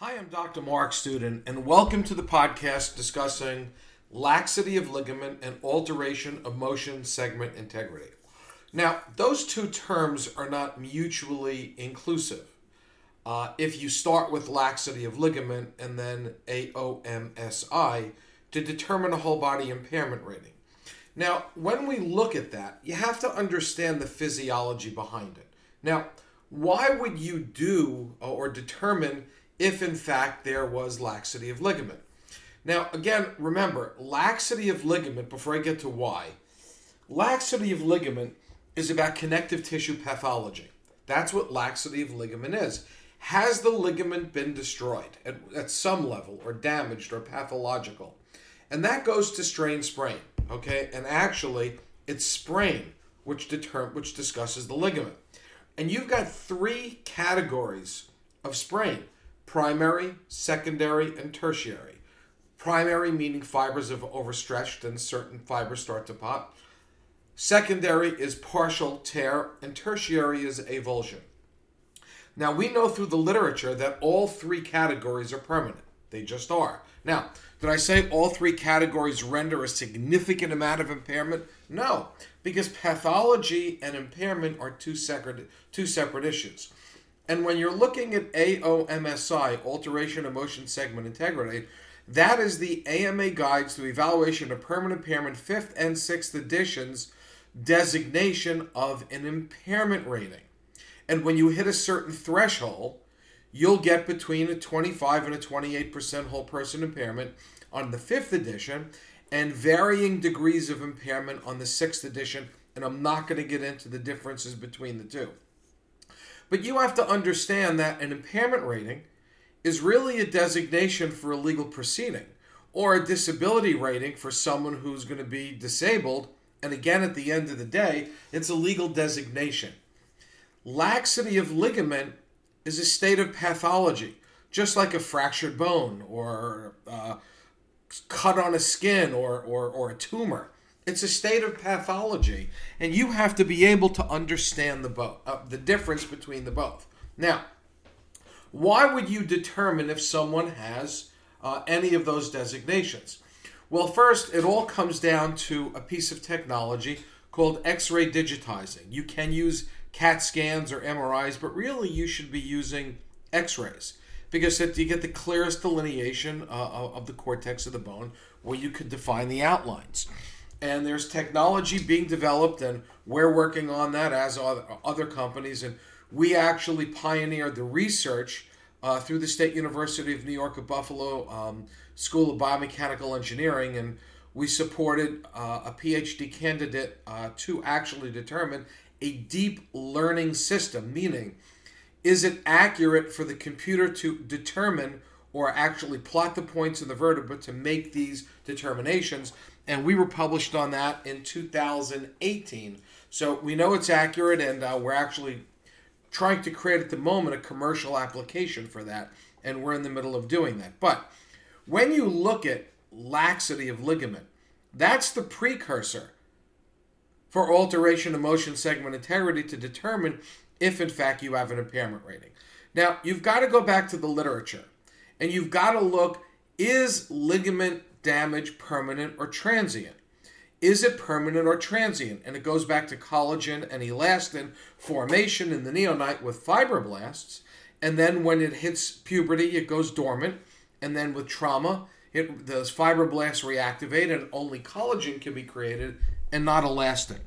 Hi, I'm Dr. Mark Studin, and welcome to the podcast discussing laxity of ligament and alteration of motion segment integrity. Now, those two terms are not mutually inclusive. Uh, if you start with laxity of ligament and then AOMSI to determine a whole body impairment rating. Now, when we look at that, you have to understand the physiology behind it. Now, why would you do or determine if in fact there was laxity of ligament. Now, again, remember, laxity of ligament, before I get to why, laxity of ligament is about connective tissue pathology. That's what laxity of ligament is. Has the ligament been destroyed at, at some level, or damaged, or pathological? And that goes to strain sprain, okay? And actually, it's sprain which deter- which discusses the ligament. And you've got three categories of sprain primary, secondary, and tertiary. Primary meaning fibers have overstretched and certain fibers start to pop. Secondary is partial tear, and tertiary is avulsion. Now, we know through the literature that all three categories are permanent. They just are. Now, did I say all three categories render a significant amount of impairment? No, because pathology and impairment are two separate, two separate issues. And when you're looking at AOMSI, Alteration of Motion Segment Integrity, that is the AMA Guides to Evaluation of Permanent Impairment 5th and 6th editions designation of an impairment rating. And when you hit a certain threshold, you'll get between a 25 and a 28% whole person impairment on the 5th edition and varying degrees of impairment on the 6th edition. And I'm not going to get into the differences between the two. But you have to understand that an impairment rating is really a designation for a legal proceeding or a disability rating for someone who's going to be disabled. And again, at the end of the day, it's a legal designation. Laxity of ligament is a state of pathology, just like a fractured bone or uh, cut on a skin or, or, or a tumor. It's a state of pathology, and you have to be able to understand the both, uh, the difference between the both. Now, why would you determine if someone has uh, any of those designations? Well, first, it all comes down to a piece of technology called X-ray digitizing. You can use CAT scans or MRIs, but really you should be using X-rays because you get the clearest delineation uh, of the cortex of the bone, where you could define the outlines and there's technology being developed, and we're working on that as other companies. And we actually pioneered the research uh, through the State University of New York at Buffalo um, School of Biomechanical Engineering, and we supported uh, a PhD candidate uh, to actually determine a deep learning system, meaning, is it accurate for the computer to determine or actually plot the points in the vertebra to make these determinations? And we were published on that in 2018. So we know it's accurate, and uh, we're actually trying to create at the moment a commercial application for that, and we're in the middle of doing that. But when you look at laxity of ligament, that's the precursor for alteration of motion segment integrity to determine if, in fact, you have an impairment rating. Now, you've got to go back to the literature and you've got to look is ligament damage permanent or transient? Is it permanent or transient? And it goes back to collagen and elastin formation in the neonate with fibroblasts. And then when it hits puberty, it goes dormant. And then with trauma, it, those fibroblasts reactivate and only collagen can be created and not elastin.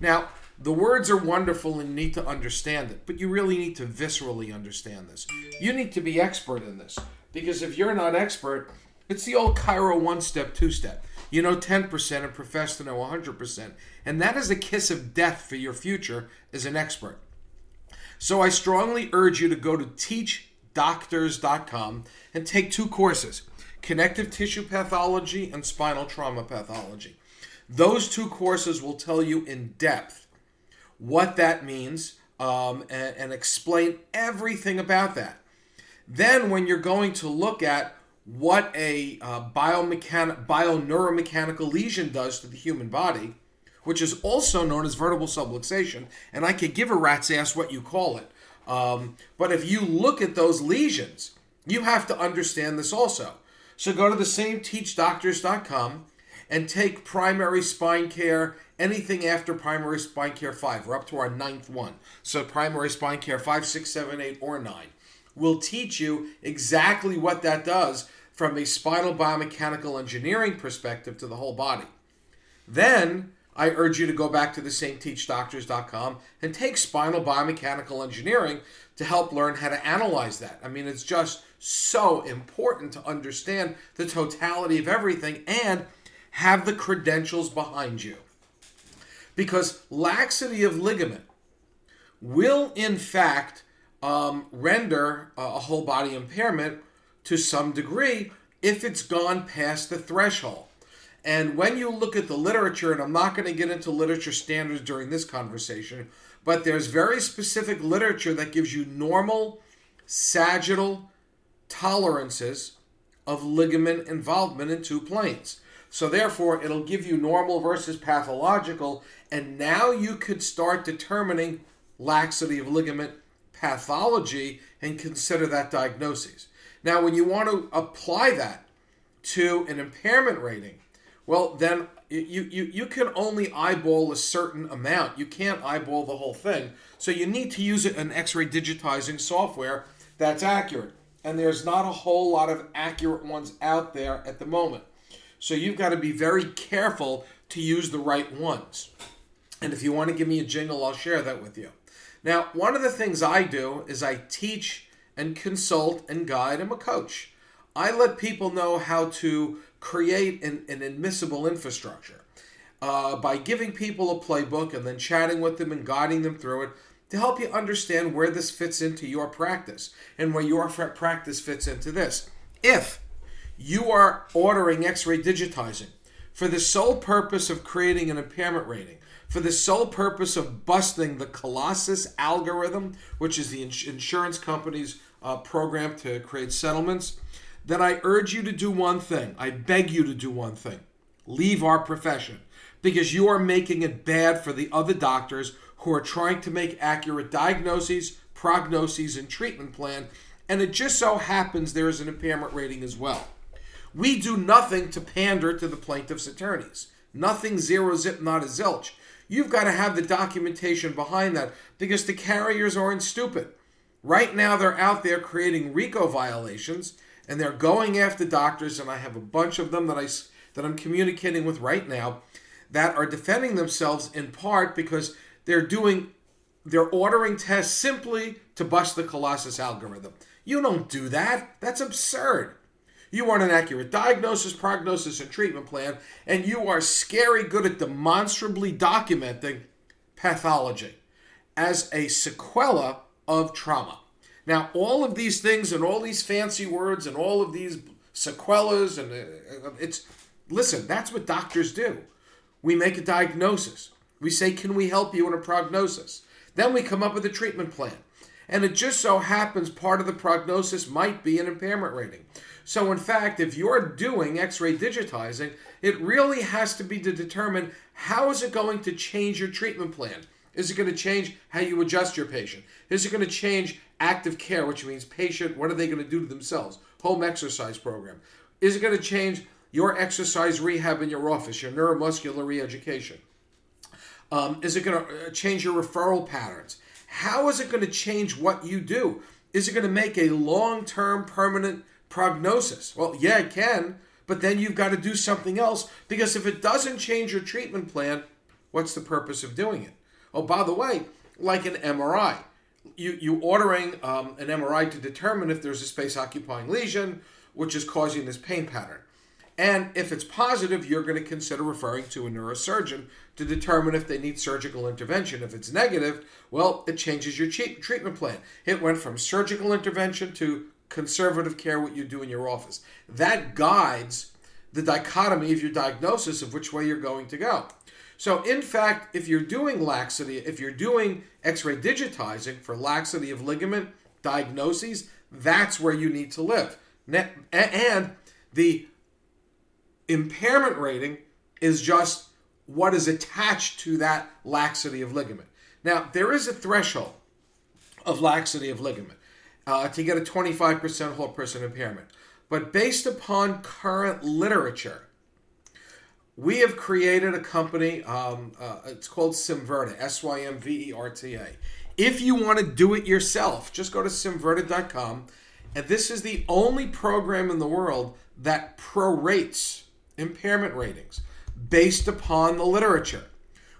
Now, the words are wonderful and you need to understand it, but you really need to viscerally understand this. You need to be expert in this because if you're not expert, it's the old chiro one step, two step. You know 10% and profess to know 100%. And that is a kiss of death for your future as an expert. So I strongly urge you to go to teachdoctors.com and take two courses connective tissue pathology and spinal trauma pathology. Those two courses will tell you in depth what that means um, and, and explain everything about that. Then, when you're going to look at what a uh, biomechanic, bioneuromechanical lesion does to the human body, which is also known as vertebral subluxation. And I could give a rat's ass what you call it. Um, but if you look at those lesions you have to understand this also. So go to the same teachdoctors.com and take primary spine care, anything after primary spine care 5. We're up to our ninth one. So primary spine care 5, 6, 7, 8, or 9 will teach you exactly what that does from a spinal biomechanical engineering perspective to the whole body. Then I urge you to go back to the same teachdoctors.com and take spinal biomechanical engineering to help learn how to analyze that. I mean, it's just so important to understand the totality of everything and have the credentials behind you. Because laxity of ligament will, in fact, um, render a whole body impairment to some degree if it's gone past the threshold. And when you look at the literature, and I'm not going to get into literature standards during this conversation, but there's very specific literature that gives you normal sagittal tolerances of ligament involvement in two planes. So therefore, it'll give you normal versus pathological, and now you could start determining laxity of ligament pathology and consider that diagnosis. Now, when you want to apply that to an impairment rating, well, then you, you, you can only eyeball a certain amount. You can't eyeball the whole thing. So you need to use an x ray digitizing software that's accurate. And there's not a whole lot of accurate ones out there at the moment. So you've got to be very careful to use the right ones. And if you want to give me a jingle, I'll share that with you. Now, one of the things I do is I teach and consult and guide. I'm a coach. I let people know how to create an, an admissible infrastructure uh, by giving people a playbook and then chatting with them and guiding them through it to help you understand where this fits into your practice and where your practice fits into this. If you are ordering x ray digitizing for the sole purpose of creating an impairment rating, for the sole purpose of busting the Colossus algorithm, which is the ins- insurance company's uh, program to create settlements, then I urge you to do one thing. I beg you to do one thing leave our profession because you are making it bad for the other doctors who are trying to make accurate diagnoses, prognoses, and treatment plan. And it just so happens there is an impairment rating as well. We do nothing to pander to the plaintiff's attorneys. Nothing zero zip, not a zilch. You've got to have the documentation behind that because the carriers aren't stupid. Right now, they're out there creating RICO violations and they're going after doctors, and I have a bunch of them that I that I'm communicating with right now that are defending themselves in part because they're doing they're ordering tests simply to bust the Colossus algorithm. You don't do that. That's absurd. You want an accurate diagnosis, prognosis, and treatment plan, and you are scary good at demonstrably documenting pathology as a sequela of trauma. Now, all of these things and all these fancy words and all of these sequelas and uh, it's listen, that's what doctors do. We make a diagnosis. We say, "Can we help you in a prognosis?" Then we come up with a treatment plan. And it just so happens part of the prognosis might be an impairment rating. So, in fact, if you're doing x ray digitizing, it really has to be to determine how is it going to change your treatment plan? Is it going to change how you adjust your patient? Is it going to change active care, which means patient, what are they going to do to themselves? Home exercise program. Is it going to change your exercise rehab in your office, your neuromuscular re-education? Um, is it going to uh, change your referral patterns? How is it going to change what you do? Is it going to make a long-term permanent prognosis? Well, yeah, it can, but then you've got to do something else because if it doesn't change your treatment plan, what's the purpose of doing it? Oh, by the way, like an MRI you you ordering um, an MRI to determine if there's a space occupying lesion, which is causing this pain pattern. And if it's positive, you're going to consider referring to a neurosurgeon to determine if they need surgical intervention. If it's negative, well, it changes your treatment plan. It went from surgical intervention to conservative care, what you do in your office. That guides the dichotomy of your diagnosis of which way you're going to go. So, in fact, if you're doing laxity, if you're doing x ray digitizing for laxity of ligament diagnoses, that's where you need to live. And the impairment rating is just what is attached to that laxity of ligament. Now, there is a threshold of laxity of ligament. uh, to get a 25% whole person impairment. But based upon current literature, we have created a company. Um, uh, it's called Symverta, S Y M V E R T A. If you want to do it yourself, just go to symverta.com. And this is the only program in the world that prorates impairment ratings based upon the literature.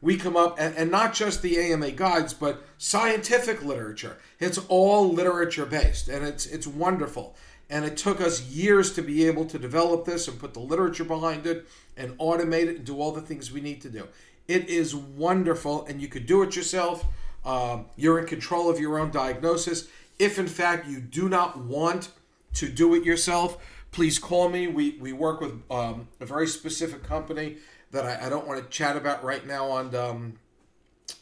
We come up, and, and not just the AMA guides, but scientific literature. It's all literature based, and it's it's wonderful. And it took us years to be able to develop this and put the literature behind it and automate it and do all the things we need to do. It is wonderful, and you could do it yourself. Um, you're in control of your own diagnosis. If in fact you do not want to do it yourself, please call me. We, we work with um, a very specific company that I, I, don't want to chat about right now on um,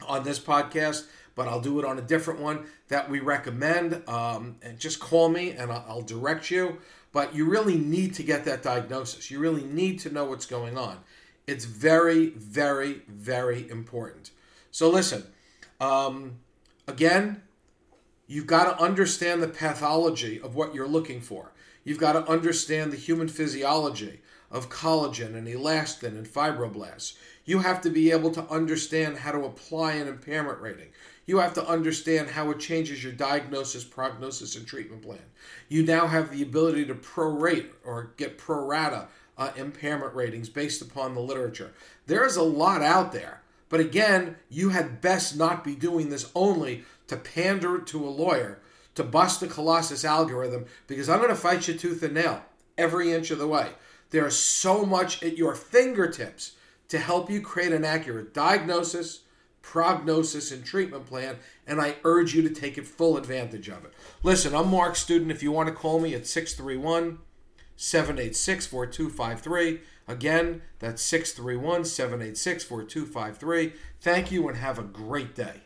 on this podcast, but I'll do it on a different one that we recommend. Um, and just call me and I'll, I'll direct you. But you really need to get that diagnosis. You really need to know what's going on. It's very, very, very important. So listen, um, again, you've got to understand the pathology of what you're looking for. You've got to understand the human physiology of collagen and elastin and fibroblasts. You have to be able to understand how to apply an impairment rating. You have to understand how it changes your diagnosis, prognosis, and treatment plan. You now have the ability to prorate or get pro rata uh, impairment ratings based upon the literature. There is a lot out there, but again, you had best not be doing this only to pander to a lawyer to bust the Colossus algorithm because I'm going to fight you tooth and nail every inch of the way. There's so much at your fingertips to help you create an accurate diagnosis prognosis and treatment plan, and I urge you to take full advantage of it. Listen, I'm Mark Studin. If you want to call me at 631 786 4253. Again, that's 631 786 4253. Thank you and have a great day.